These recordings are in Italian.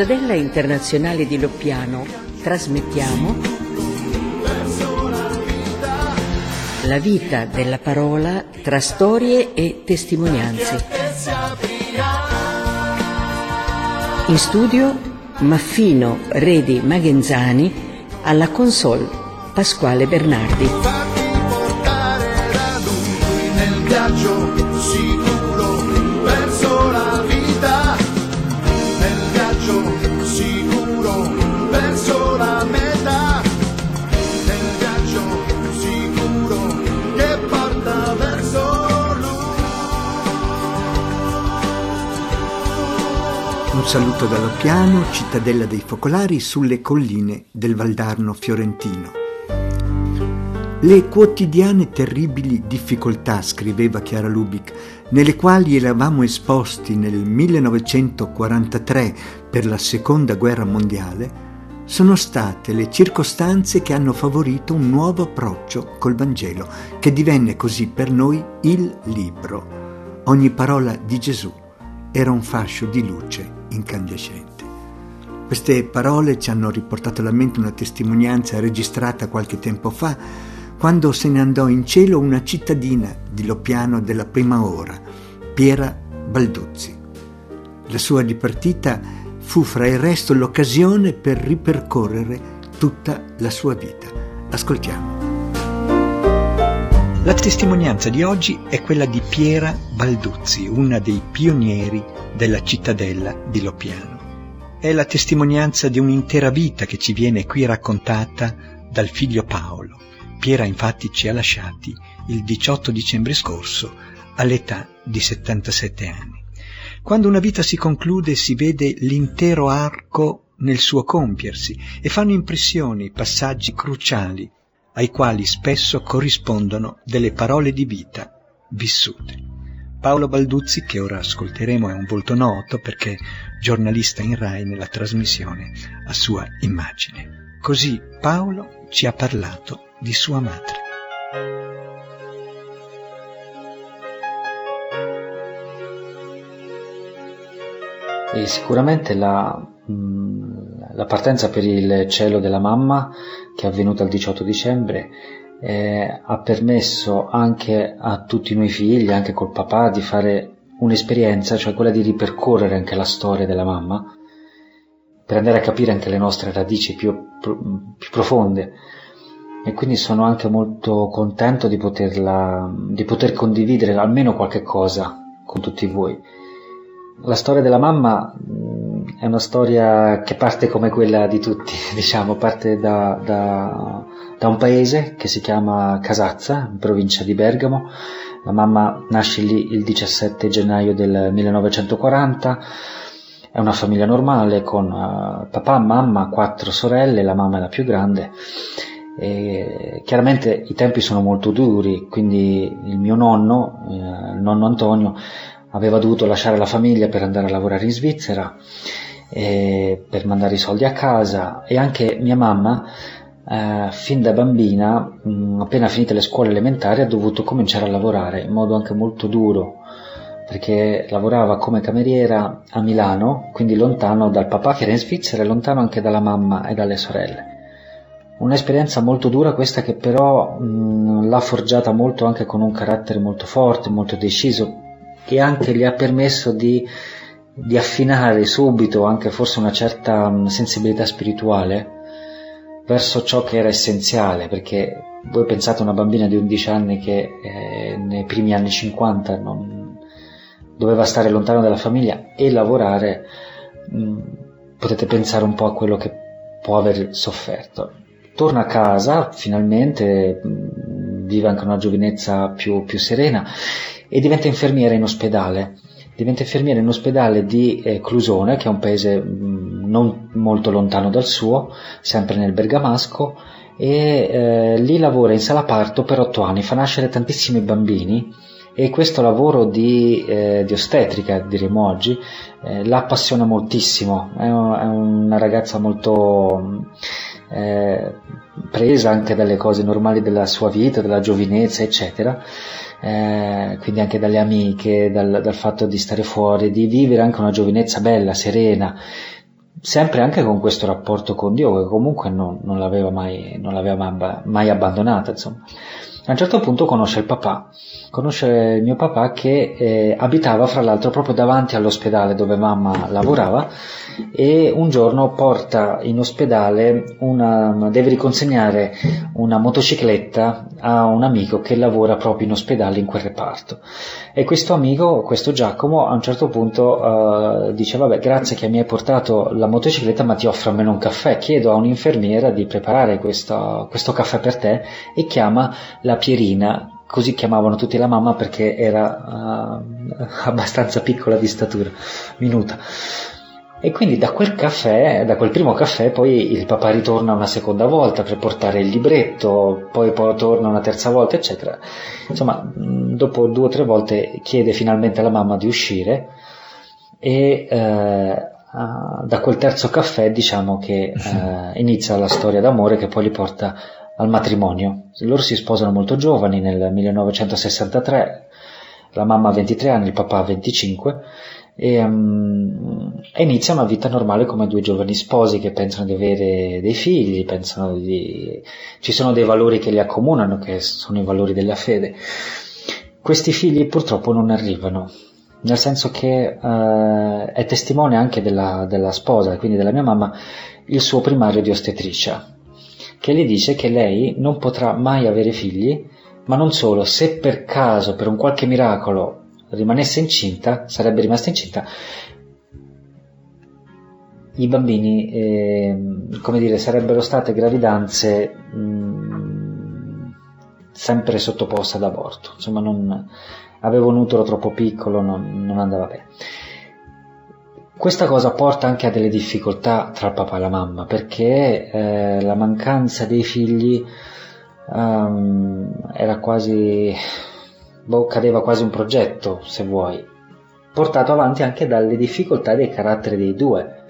Cittadella Internazionale di Loppiano trasmettiamo la vita della parola tra storie e testimonianze. In studio Maffino Redi Magenzani alla console Pasquale Bernardi. Saluto dallo piano, cittadella dei focolari sulle colline del Valdarno fiorentino. Le quotidiane terribili difficoltà, scriveva Chiara Lubic, nelle quali eravamo esposti nel 1943 per la seconda guerra mondiale, sono state le circostanze che hanno favorito un nuovo approccio col Vangelo, che divenne così per noi il libro. Ogni parola di Gesù era un fascio di luce incandescente. Queste parole ci hanno riportato alla mente una testimonianza registrata qualche tempo fa, quando se ne andò in cielo una cittadina di Loppiano della prima ora, Piera Balduzzi. La sua dipartita fu fra il resto l'occasione per ripercorrere tutta la sua vita. Ascoltiamo. La testimonianza di oggi è quella di Piera Balduzzi, una dei pionieri della cittadella di Loppiano. È la testimonianza di un'intera vita che ci viene qui raccontata dal figlio Paolo. Piera infatti ci ha lasciati il 18 dicembre scorso all'età di 77 anni. Quando una vita si conclude si vede l'intero arco nel suo compiersi e fanno impressione i passaggi cruciali ai quali spesso corrispondono delle parole di vita vissute. Paolo Balduzzi, che ora ascolteremo, è un volto noto perché giornalista in Rai nella trasmissione a sua immagine. Così Paolo ci ha parlato di sua madre. E sicuramente la, la, partenza per il cielo della mamma, che è avvenuta il 18 dicembre, eh, ha permesso anche a tutti noi figli, anche col papà, di fare un'esperienza, cioè quella di ripercorrere anche la storia della mamma, per andare a capire anche le nostre radici più, più profonde. E quindi sono anche molto contento di, poterla, di poter condividere almeno qualche cosa con tutti voi. La storia della mamma è una storia che parte come quella di tutti, diciamo, parte da, da, da un paese che si chiama Casazza, in provincia di Bergamo. La mamma nasce lì il 17 gennaio del 1940, è una famiglia normale con uh, papà, mamma, quattro sorelle, la mamma è la più grande. E chiaramente i tempi sono molto duri, quindi il mio nonno, eh, il nonno Antonio, aveva dovuto lasciare la famiglia per andare a lavorare in Svizzera, eh, per mandare i soldi a casa e anche mia mamma, eh, fin da bambina, mh, appena finite le scuole elementari, ha dovuto cominciare a lavorare in modo anche molto duro, perché lavorava come cameriera a Milano, quindi lontano dal papà che era in Svizzera e lontano anche dalla mamma e dalle sorelle. Un'esperienza molto dura questa che però mh, l'ha forgiata molto anche con un carattere molto forte, molto deciso, che anche gli ha permesso di, di affinare subito anche forse una certa sensibilità spirituale verso ciò che era essenziale, perché voi pensate a una bambina di 11 anni che eh, nei primi anni 50 non, doveva stare lontano dalla famiglia e lavorare, mh, potete pensare un po' a quello che può aver sofferto. Torna a casa, finalmente, mh, vive anche una giovinezza più, più serena e diventa infermiera in ospedale. Diventa infermiera in ospedale di eh, Clusone, che è un paese mh, non molto lontano dal suo, sempre nel Bergamasco, e eh, lì lavora in sala parto per otto anni, fa nascere tantissimi bambini e questo lavoro di, eh, di ostetrica, diremo oggi, eh, la appassiona moltissimo, è, è una ragazza molto eh, presa anche dalle cose normali della sua vita, della giovinezza, eccetera eh, quindi anche dalle amiche, dal, dal, fatto di stare fuori, di vivere anche una giovinezza bella, serena, sempre anche con questo rapporto con Dio che comunque non, non l'aveva, mai, non l'aveva mai abbandonata. Insomma. A un certo punto conosce il papà, conosce mio papà che eh, abitava fra l'altro proprio davanti all'ospedale dove mamma lavorava e un giorno porta in ospedale una, deve riconsegnare una motocicletta a un amico che lavora proprio in ospedale in quel reparto. E questo amico, questo Giacomo a un certo punto uh, dice vabbè grazie che mi hai portato la motocicletta ma ti offro almeno un caffè. Chiedo a un'infermiera di preparare questo, questo caffè per te e chiama la Pierina così chiamavano tutti la mamma perché era uh, abbastanza piccola di statura, minuta. E quindi da quel caffè, da quel primo caffè, poi il papà ritorna una seconda volta per portare il libretto, poi, poi torna una terza volta, eccetera. Insomma, dopo due o tre volte chiede finalmente alla mamma di uscire e eh, da quel terzo caffè diciamo che eh, inizia la storia d'amore che poi li porta al matrimonio. Loro si sposano molto giovani nel 1963, la mamma ha 23 anni, il papà ha 25 e, um, inizia una vita normale come due giovani sposi che pensano di avere dei figli, di... ci sono dei valori che li accomunano, che sono i valori della fede. Questi figli purtroppo non arrivano, nel senso che uh, è testimone anche della, della sposa, quindi della mia mamma, il suo primario di ostetricia, che le dice che lei non potrà mai avere figli, ma non solo, se per caso, per un qualche miracolo, rimanesse incinta, sarebbe rimasta incinta, i bambini, eh, come dire, sarebbero state gravidanze mh, mm, sempre sottoposte ad aborto. Insomma, non, avevo un utero troppo piccolo, non, non andava bene. Questa cosa porta anche a delle difficoltà tra il papà e la mamma, perché eh, la mancanza dei figli um, era quasi boh, cadeva quasi un progetto, se vuoi, portato avanti anche dalle difficoltà dei caratteri dei due,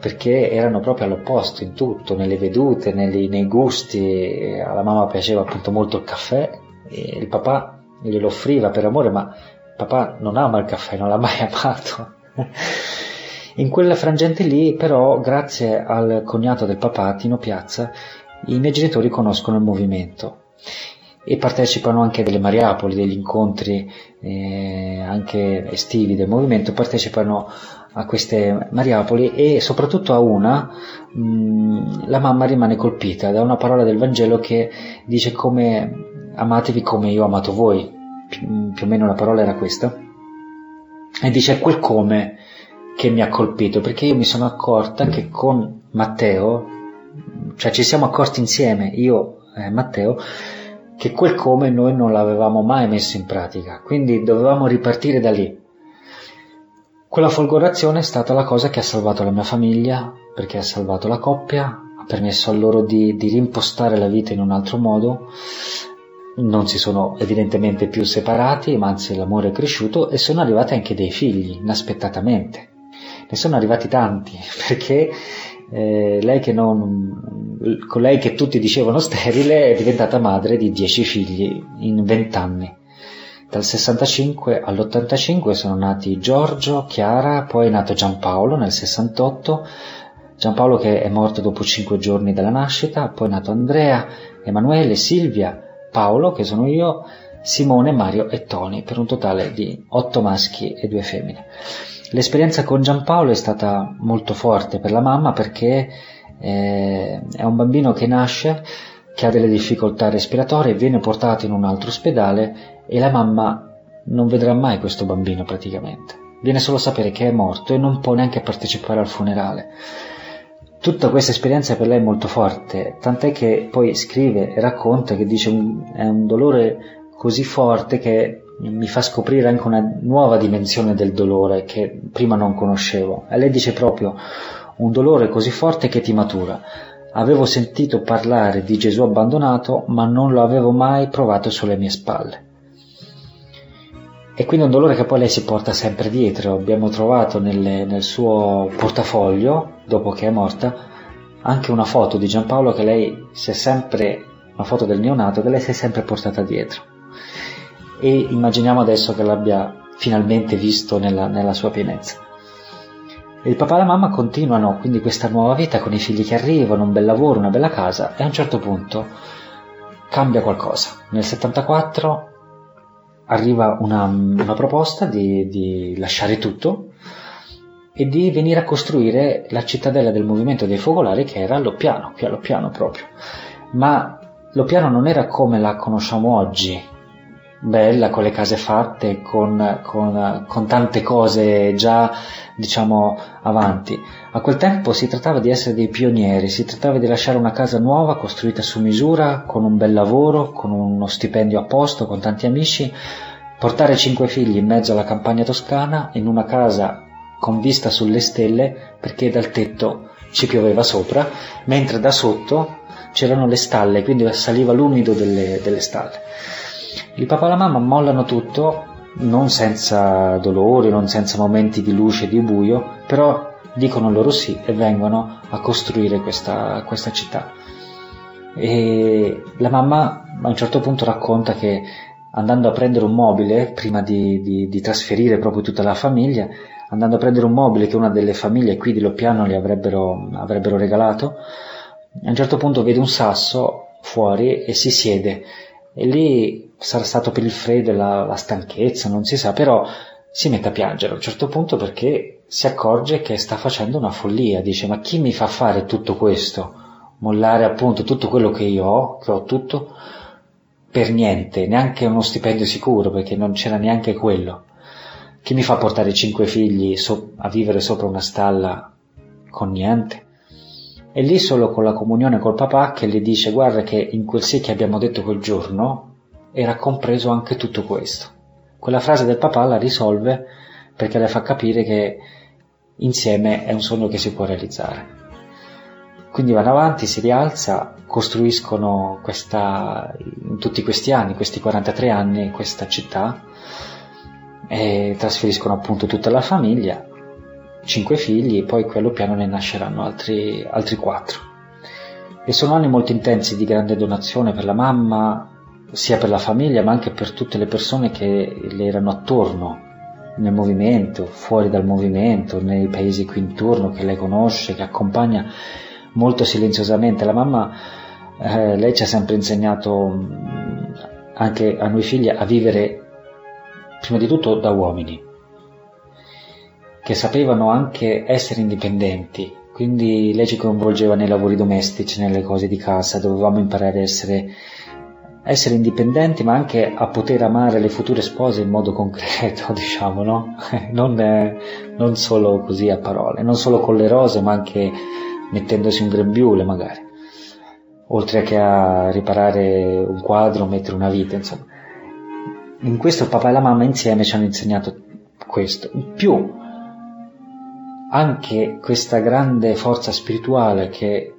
perché erano proprio all'opposto in tutto, nelle vedute, nei, nei gusti. Alla mamma piaceva appunto molto il caffè, e il papà glielo offriva per amore, ma il papà non ama il caffè, non l'ha mai amato. In quella frangente lì, però, grazie al cognato del papà, Tino Piazza, i miei genitori conoscono il movimento e partecipano anche delle Mariapoli, degli incontri eh, anche estivi del movimento, partecipano a queste Mariapoli e soprattutto a una mh, la mamma rimane colpita da una parola del Vangelo che dice come amatevi come io ho amato voi, Pi- più o meno la parola era questa, e dice quel come che mi ha colpito perché io mi sono accorta che con Matteo, cioè ci siamo accorti insieme, io e Matteo, che quel come noi non l'avevamo mai messo in pratica, quindi dovevamo ripartire da lì. Quella folgorazione è stata la cosa che ha salvato la mia famiglia, perché ha salvato la coppia, ha permesso a loro di, di rimpostare la vita in un altro modo, non si sono evidentemente più separati, ma anzi l'amore è cresciuto e sono arrivati anche dei figli, inaspettatamente. Ne sono arrivati tanti, perché eh, lei che non, con lei che tutti dicevano sterile è diventata madre di dieci figli in vent'anni. Dal 65 all'85 sono nati Giorgio, Chiara, poi è nato Giampaolo nel 68, Giampaolo che è morto dopo cinque giorni dalla nascita, poi è nato Andrea, Emanuele, Silvia, Paolo che sono io, Simone, Mario e Tony, per un totale di otto maschi e due femmine. L'esperienza con Giampaolo è stata molto forte per la mamma perché eh, è un bambino che nasce, che ha delle difficoltà respiratorie, viene portato in un altro ospedale e la mamma non vedrà mai questo bambino praticamente. Viene solo a sapere che è morto e non può neanche partecipare al funerale. Tutta questa esperienza per lei è molto forte, tant'è che poi scrive e racconta che dice un, è un dolore così forte che mi fa scoprire anche una nuova dimensione del dolore che prima non conoscevo. E lei dice proprio un dolore così forte che ti matura. Avevo sentito parlare di Gesù abbandonato, ma non lo avevo mai provato sulle mie spalle. E quindi un dolore che poi lei si porta sempre dietro. Abbiamo trovato nelle, nel suo portafoglio, dopo che è morta, anche una foto di Giampaolo che lei si è sempre, una foto del neonato che lei si è sempre portata dietro e immaginiamo adesso che l'abbia finalmente visto nella, nella sua pienezza. Il papà e la mamma continuano quindi questa nuova vita con i figli che arrivano, un bel lavoro, una bella casa e a un certo punto cambia qualcosa. Nel 74 arriva una, una proposta di, di lasciare tutto e di venire a costruire la cittadella del movimento dei focolari che era Loppiano, qui a Loppiano proprio. Ma Loppiano non era come la conosciamo oggi, bella, con le case fatte, con, con, con, tante cose già, diciamo, avanti. A quel tempo si trattava di essere dei pionieri, si trattava di lasciare una casa nuova, costruita su misura, con un bel lavoro, con uno stipendio a posto, con tanti amici, portare cinque figli in mezzo alla campagna toscana, in una casa con vista sulle stelle, perché dal tetto ci pioveva sopra, mentre da sotto c'erano le stalle, quindi saliva l'umido delle, delle stalle. Il papà e la mamma mollano tutto, non senza dolori, non senza momenti di luce e di buio, però dicono loro sì e vengono a costruire questa, questa città. E la mamma a un certo punto racconta che andando a prendere un mobile, prima di, di, di, trasferire proprio tutta la famiglia, andando a prendere un mobile che una delle famiglie qui di Loppiano gli avrebbero, avrebbero regalato, a un certo punto vede un sasso fuori e si siede e lì sarà stato per il freddo la, la stanchezza, non si sa, però si mette a piangere a un certo punto perché si accorge che sta facendo una follia, dice ma chi mi fa fare tutto questo? Mollare appunto tutto quello che io ho, che ho tutto, per niente, neanche uno stipendio sicuro perché non c'era neanche quello. Chi mi fa portare cinque figli so- a vivere sopra una stalla con niente? E lì solo con la comunione col papà che gli dice guarda che in quel sì che abbiamo detto quel giorno era compreso anche tutto questo. Quella frase del papà la risolve perché le fa capire che insieme è un sogno che si può realizzare. Quindi vanno avanti, si rialza, costruiscono questa, in tutti questi anni, questi 43 anni, questa città e trasferiscono appunto tutta la famiglia, cinque figli, e poi quello piano ne nasceranno altri, altri quattro. E sono anni molto intensi di grande donazione per la mamma, sia per la famiglia ma anche per tutte le persone che le erano attorno nel movimento, fuori dal movimento, nei paesi qui intorno che lei conosce, che accompagna molto silenziosamente. La mamma, eh, lei ci ha sempre insegnato mm, anche a noi figli a vivere prima di tutto da uomini, che sapevano anche essere indipendenti, quindi lei ci coinvolgeva nei lavori domestici, nelle cose di casa, dovevamo imparare a essere essere indipendenti ma anche a poter amare le future spose in modo concreto, diciamo, no? non, eh, non, solo così a parole, non solo con le rose ma anche mettendosi un grembiule magari, oltre che a riparare un quadro, mettere una vita, insomma. In questo il papà e la mamma insieme ci hanno insegnato questo. In più, anche questa grande forza spirituale che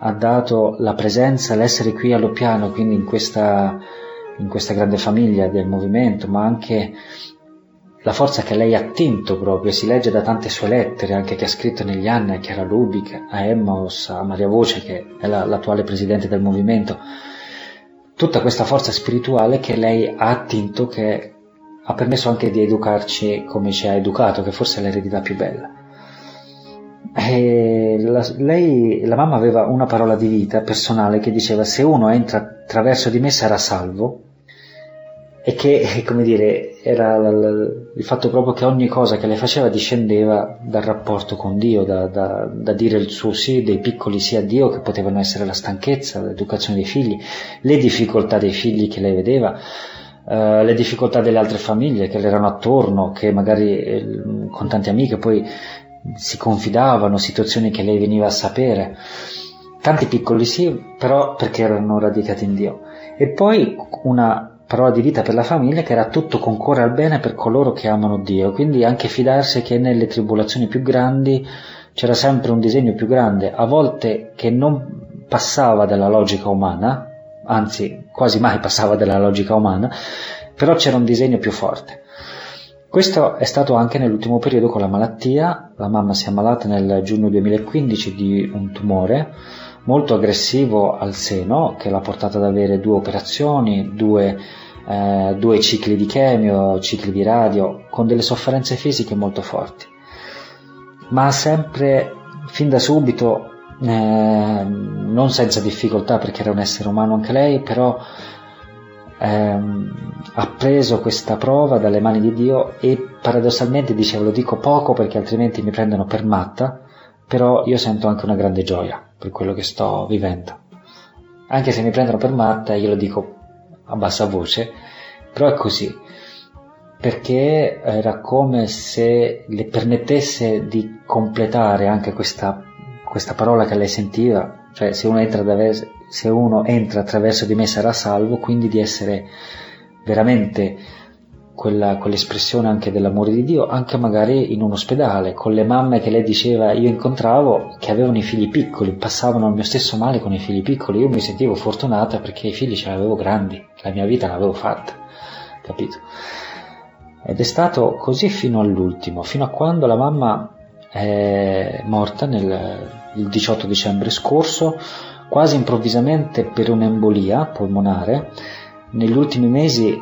ha dato la presenza, l'essere qui allo piano, quindi in questa, in questa grande famiglia del movimento, ma anche la forza che lei ha attinto proprio, si legge da tante sue lettere, anche che ha scritto negli anni a Chiara Lubic, a Emmaus, a Maria Voce, che è la, l'attuale presidente del movimento, tutta questa forza spirituale che lei ha attinto, che ha permesso anche di educarci come ci ha educato, che forse è l'eredità più bella. E la, lei, la mamma aveva una parola di vita personale che diceva se uno entra attraverso di me sarà salvo. E che, come dire, era il fatto proprio che ogni cosa che lei faceva discendeva dal rapporto con Dio, da, da, da dire il suo sì, dei piccoli sì a Dio, che potevano essere la stanchezza, l'educazione dei figli, le difficoltà dei figli che lei vedeva, Uh, le difficoltà delle altre famiglie che le erano attorno, che magari eh, con tante amiche poi si confidavano, situazioni che lei veniva a sapere, tanti piccoli sì, però perché erano radicati in Dio. E poi una parola di vita per la famiglia che era tutto concorre al bene per coloro che amano Dio, quindi anche fidarsi che nelle tribolazioni più grandi c'era sempre un disegno più grande, a volte che non passava dalla logica umana, anzi quasi mai passava dalla logica umana, però c'era un disegno più forte. Questo è stato anche nell'ultimo periodo con la malattia, la mamma si è ammalata nel giugno 2015 di un tumore molto aggressivo al seno che l'ha portata ad avere due operazioni, due, eh, due cicli di chemio, cicli di radio, con delle sofferenze fisiche molto forti. ma sempre, fin da subito, eh, non senza difficoltà perché era un essere umano anche lei, però ehm, ha preso questa prova dalle mani di Dio e paradossalmente dicevo lo dico poco perché altrimenti mi prendono per matta, però io sento anche una grande gioia per quello che sto vivendo. Anche se mi prendono per matta, io lo dico a bassa voce, però è così, perché era come se le permettesse di completare anche questa, questa parola che lei sentiva, cioè se uno entra, se uno entra attraverso di me sarà salvo, quindi di essere veramente quella, quell'espressione anche dell'amore di Dio, anche magari in un ospedale, con le mamme che lei diceva io incontravo che avevano i figli piccoli, passavano il mio stesso male con i figli piccoli, io mi sentivo fortunata perché i figli ce li avevo grandi, la mia vita l'avevo fatta, capito? Ed è stato così fino all'ultimo, fino a quando la mamma è morta nel, il 18 dicembre scorso, quasi improvvisamente per un'embolia polmonare. Negli ultimi mesi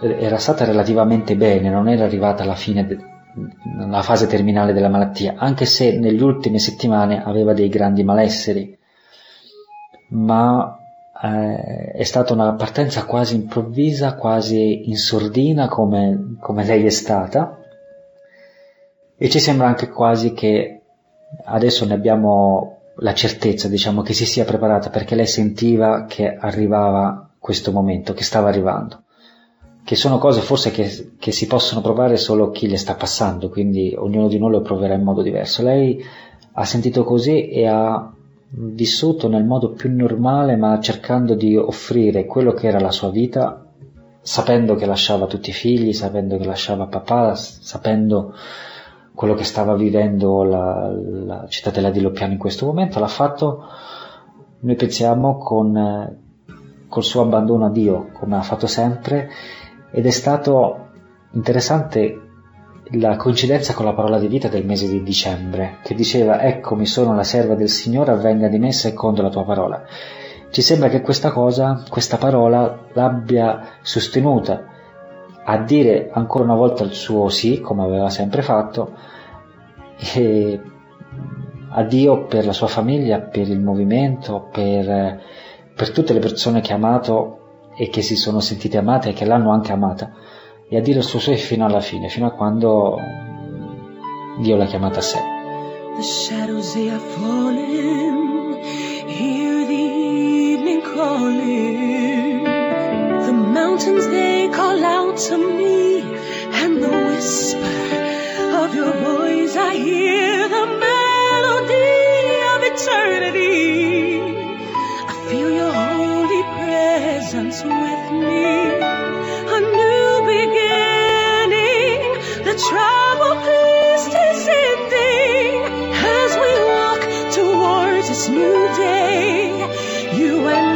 era stata relativamente bene, non era arrivata alla fine, de- alla fase terminale della malattia, anche se negli ultime settimane aveva dei grandi malesseri. Ma eh, è stata una partenza quasi improvvisa, quasi in sordina come, come lei è stata. E ci sembra anche quasi che adesso ne abbiamo la certezza, diciamo, che si sia preparata perché lei sentiva che arrivava questo momento, che stava arrivando. Che sono cose forse che, che si possono provare solo chi le sta passando, quindi ognuno di noi lo proverà in modo diverso. Lei ha sentito così e ha vissuto nel modo più normale, ma cercando di offrire quello che era la sua vita, sapendo che lasciava tutti i figli, sapendo che lasciava papà, sapendo quello che stava vivendo la, la cittadella di Loppiano in questo momento, l'ha fatto, noi pensiamo, con, col suo abbandono a Dio, come ha fatto sempre, ed è stato interessante la coincidenza con la parola di vita del mese di dicembre, che diceva eccomi sono la serva del Signore, avvenga di me secondo la tua parola. Ci sembra che questa cosa, questa parola, l'abbia sostenuta a dire ancora una volta il suo sì, come aveva sempre fatto, e a Dio per la sua famiglia, per il movimento, per, per tutte le persone che ha amato e che si sono sentite amate e che l'hanno anche amata, e a dire il suo sì fino alla fine, fino a quando Dio l'ha chiamata a sé. The shadows they are falling, hear the evening calling, the mountains they to me, and the whisper of your voice I hear the melody of eternity. I feel your holy presence with me, a new beginning, the trouble peace is ending as we walk towards this new day. You and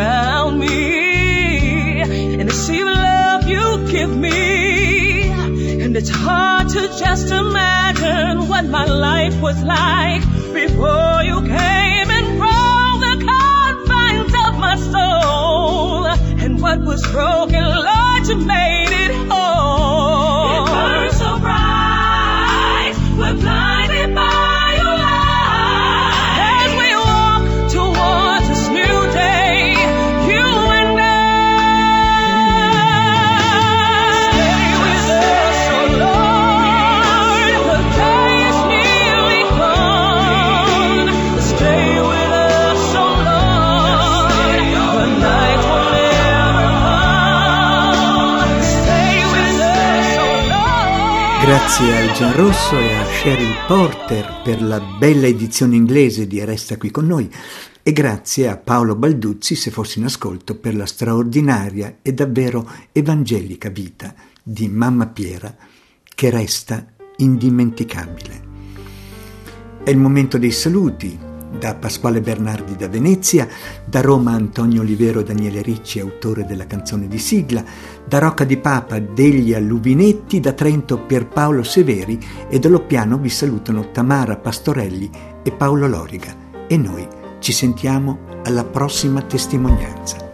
around me, and the of love you give me. And it's hard to just imagine what my life was like before you came and broke the confines of my soul. And what was broken, Lord, you made Grazie al Gianrosso e a Cheryl Porter per la bella edizione inglese di Resta qui con noi e grazie a Paolo Balduzzi, se fossi in ascolto, per la straordinaria e davvero evangelica vita di Mamma Piera che resta indimenticabile. È il momento dei saluti da Pasquale Bernardi da Venezia, da Roma Antonio Olivero Daniele Ricci, autore della canzone di sigla, da Rocca di Papa degli Alluvinetti, da Trento Pierpaolo Severi e dallo piano vi salutano Tamara Pastorelli e Paolo Loriga. E noi ci sentiamo alla prossima testimonianza.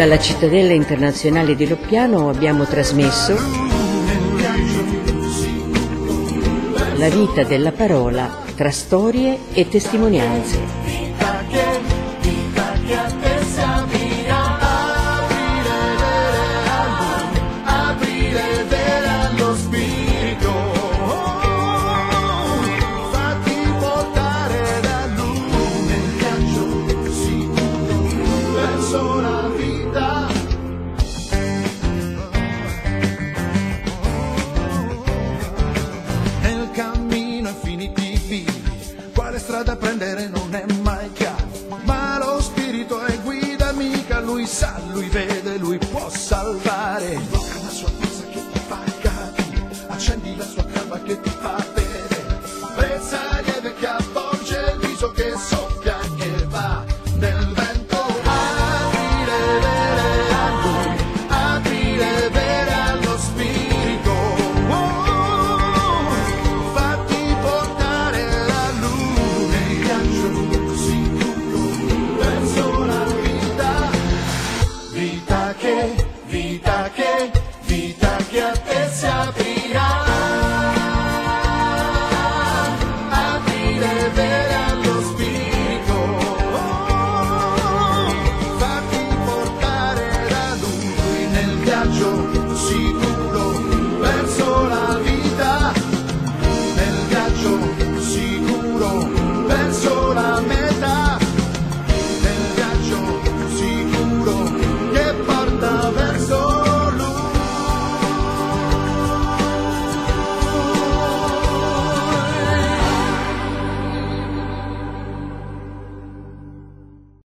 Dalla cittadella internazionale di Loppiano abbiamo trasmesso la vita della parola tra storie e testimonianze. toda pra che, vita che, vita che a te si